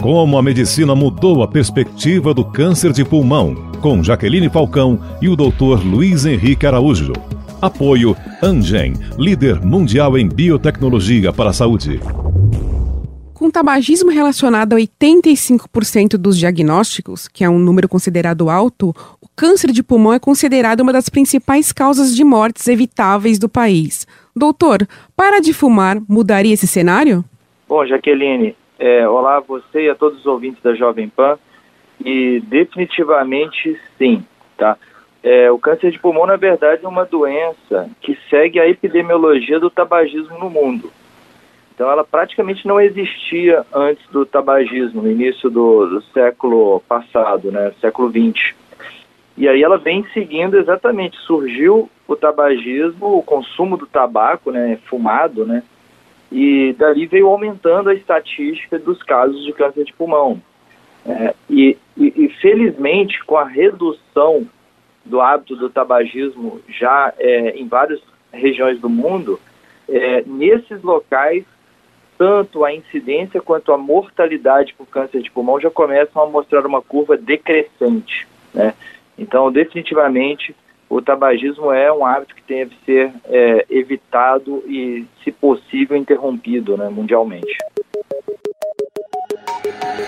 Como a medicina mudou a perspectiva do câncer de pulmão, com Jaqueline Falcão e o Dr. Luiz Henrique Araújo. Apoio Angen, líder mundial em biotecnologia para a saúde. Com tabagismo relacionado a 85% dos diagnósticos, que é um número considerado alto, o câncer de pulmão é considerado uma das principais causas de mortes evitáveis do país. Doutor, para de fumar mudaria esse cenário? Bom, Jaqueline, é, olá a você e a todos os ouvintes da Jovem Pan. E definitivamente sim, tá? É, o câncer de pulmão, na verdade, é uma doença que segue a epidemiologia do tabagismo no mundo. Então, ela praticamente não existia antes do tabagismo, no início do, do século passado, né, século XX. E aí ela vem seguindo exatamente, surgiu o tabagismo, o consumo do tabaco, né, fumado, né, e dali veio aumentando a estatística dos casos de câncer de pulmão. É, e, e, e, felizmente, com a redução do hábito do tabagismo já é, em várias regiões do mundo, é, nesses locais, tanto a incidência quanto a mortalidade por câncer de pulmão já começam a mostrar uma curva decrescente. Né? Então, definitivamente, o tabagismo é um hábito que deve ser é, evitado e, se possível, interrompido né, mundialmente.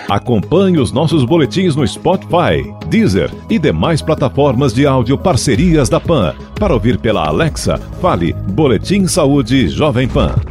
Acompanhe os nossos boletins no Spotify, Deezer e demais plataformas de áudio parcerias da PAN. Para ouvir pela Alexa, fale Boletim Saúde Jovem Pan.